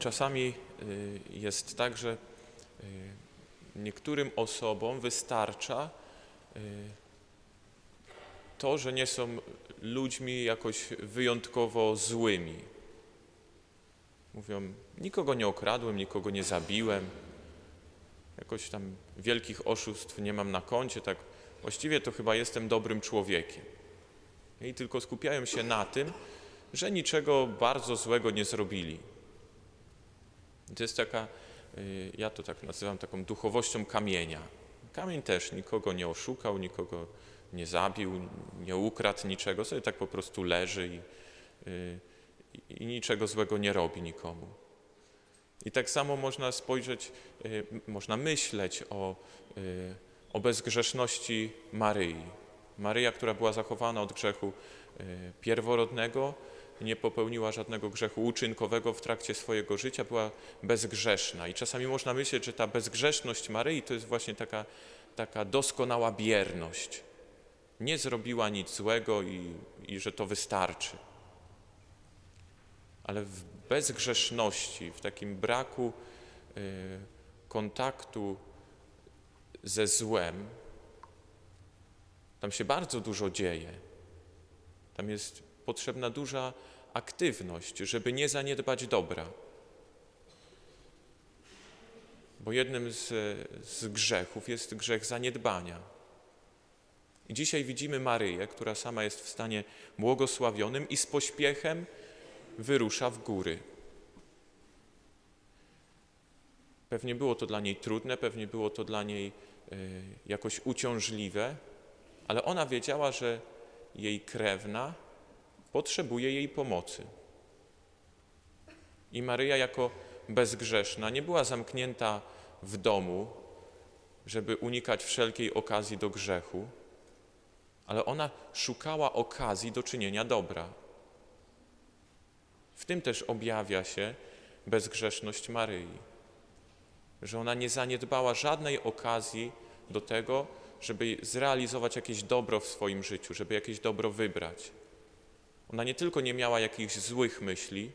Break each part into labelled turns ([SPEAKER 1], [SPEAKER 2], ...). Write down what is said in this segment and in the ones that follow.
[SPEAKER 1] czasami y, jest tak, że y, niektórym osobom wystarcza y, to, że nie są ludźmi jakoś wyjątkowo złymi. Mówią, nikogo nie okradłem, nikogo nie zabiłem, jakoś tam wielkich oszustw nie mam na koncie, tak właściwie to chyba jestem dobrym człowiekiem. I tylko skupiają się na tym, że niczego bardzo złego nie zrobili. To jest taka, y, ja to tak nazywam taką duchowością kamienia. Kamień też nikogo nie oszukał, nikogo nie zabił, nie ukradł niczego, sobie tak po prostu leży i, y, i, i niczego złego nie robi nikomu. I tak samo można spojrzeć, y, można myśleć o, o bezgrzeszności Maryi. Maryja, która była zachowana od grzechu pierworodnego, nie popełniła żadnego grzechu uczynkowego w trakcie swojego życia, była bezgrzeszna. I czasami można myśleć, że ta bezgrzeszność Maryi to jest właśnie taka, taka doskonała bierność. Nie zrobiła nic złego i, i że to wystarczy. Ale w bezgrzeszności, w takim braku y, kontaktu ze złem, tam się bardzo dużo dzieje. Tam jest potrzebna duża aktywność, żeby nie zaniedbać dobra. Bo jednym z, z grzechów jest grzech zaniedbania. I dzisiaj widzimy Maryję, która sama jest w stanie błogosławionym i z pośpiechem wyrusza w góry. Pewnie było to dla niej trudne, pewnie było to dla niej y, jakoś uciążliwe, ale ona wiedziała, że jej krewna potrzebuje jej pomocy. I Maryja jako bezgrzeszna nie była zamknięta w domu, żeby unikać wszelkiej okazji do grzechu, ale ona szukała okazji do czynienia dobra. W tym też objawia się bezgrzeszność Maryi, że ona nie zaniedbała żadnej okazji do tego, żeby zrealizować jakieś dobro w swoim życiu, żeby jakieś dobro wybrać. Ona nie tylko nie miała jakichś złych myśli,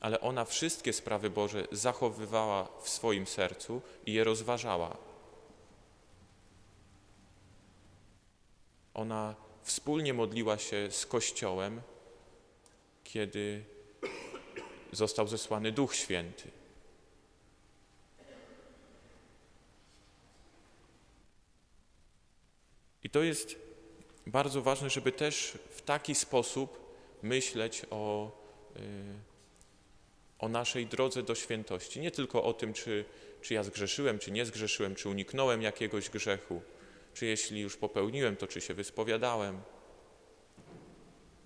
[SPEAKER 1] ale ona wszystkie sprawy Boże zachowywała w swoim sercu i je rozważała. Ona wspólnie modliła się z Kościołem, kiedy został zesłany Duch Święty. I to jest bardzo ważne, żeby też w taki sposób myśleć o, y, o naszej drodze do świętości. Nie tylko o tym, czy, czy ja zgrzeszyłem, czy nie zgrzeszyłem, czy uniknąłem jakiegoś grzechu, czy jeśli już popełniłem, to czy się wyspowiadałem,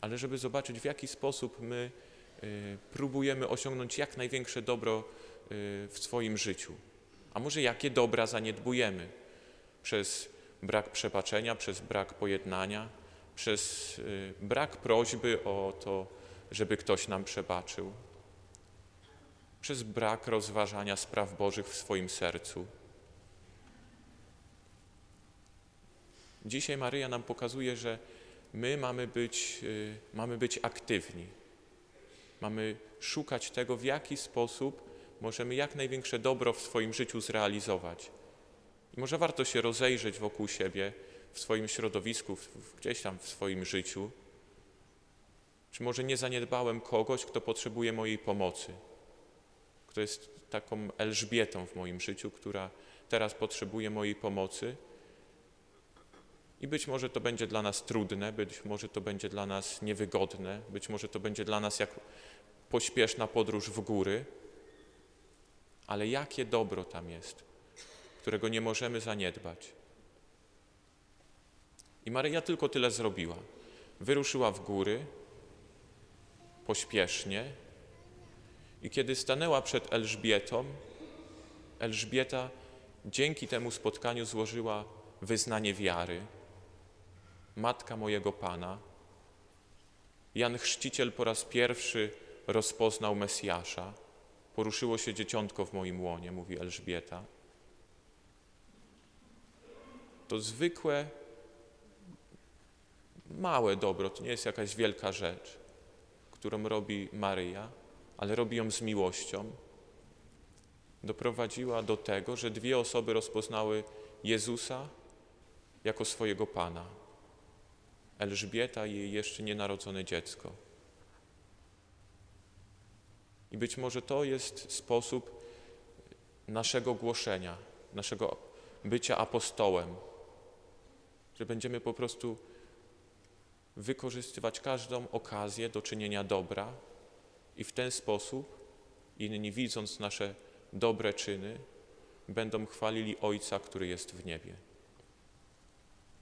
[SPEAKER 1] ale żeby zobaczyć, w jaki sposób my y, próbujemy osiągnąć jak największe dobro y, w swoim życiu. A może jakie dobra zaniedbujemy przez brak przebaczenia, przez brak pojednania, przez y, brak prośby o to, żeby ktoś nam przebaczył, przez brak rozważania spraw Bożych w swoim sercu. Dzisiaj Maryja nam pokazuje, że my mamy być, y, mamy być aktywni. Mamy szukać tego, w jaki sposób możemy jak największe dobro w swoim życiu zrealizować. I może warto się rozejrzeć wokół siebie, w swoim środowisku, gdzieś tam w swoim życiu. Czy może nie zaniedbałem kogoś, kto potrzebuje mojej pomocy, kto jest taką Elżbietą w moim życiu, która teraz potrzebuje mojej pomocy? I być może to będzie dla nas trudne, być może to będzie dla nas niewygodne, być może to będzie dla nas jak pośpieszna podróż w góry, ale jakie dobro tam jest, którego nie możemy zaniedbać. I Maryja tylko tyle zrobiła. Wyruszyła w góry pośpiesznie i kiedy stanęła przed Elżbietą, Elżbieta dzięki temu spotkaniu złożyła wyznanie wiary. Matka mojego Pana. Jan Chrzciciel po raz pierwszy rozpoznał Mesjasza. Poruszyło się dzieciątko w moim łonie, mówi Elżbieta. To zwykłe małe dobro, to nie jest jakaś wielka rzecz, którą robi Maryja, ale robi ją z miłością, doprowadziła do tego, że dwie osoby rozpoznały Jezusa jako swojego Pana. Elżbieta i jej jeszcze nienarodzone dziecko. I być może to jest sposób naszego głoszenia, naszego bycia apostołem, że będziemy po prostu wykorzystywać każdą okazję do czynienia dobra i w ten sposób inni, widząc nasze dobre czyny, będą chwalili Ojca, który jest w niebie.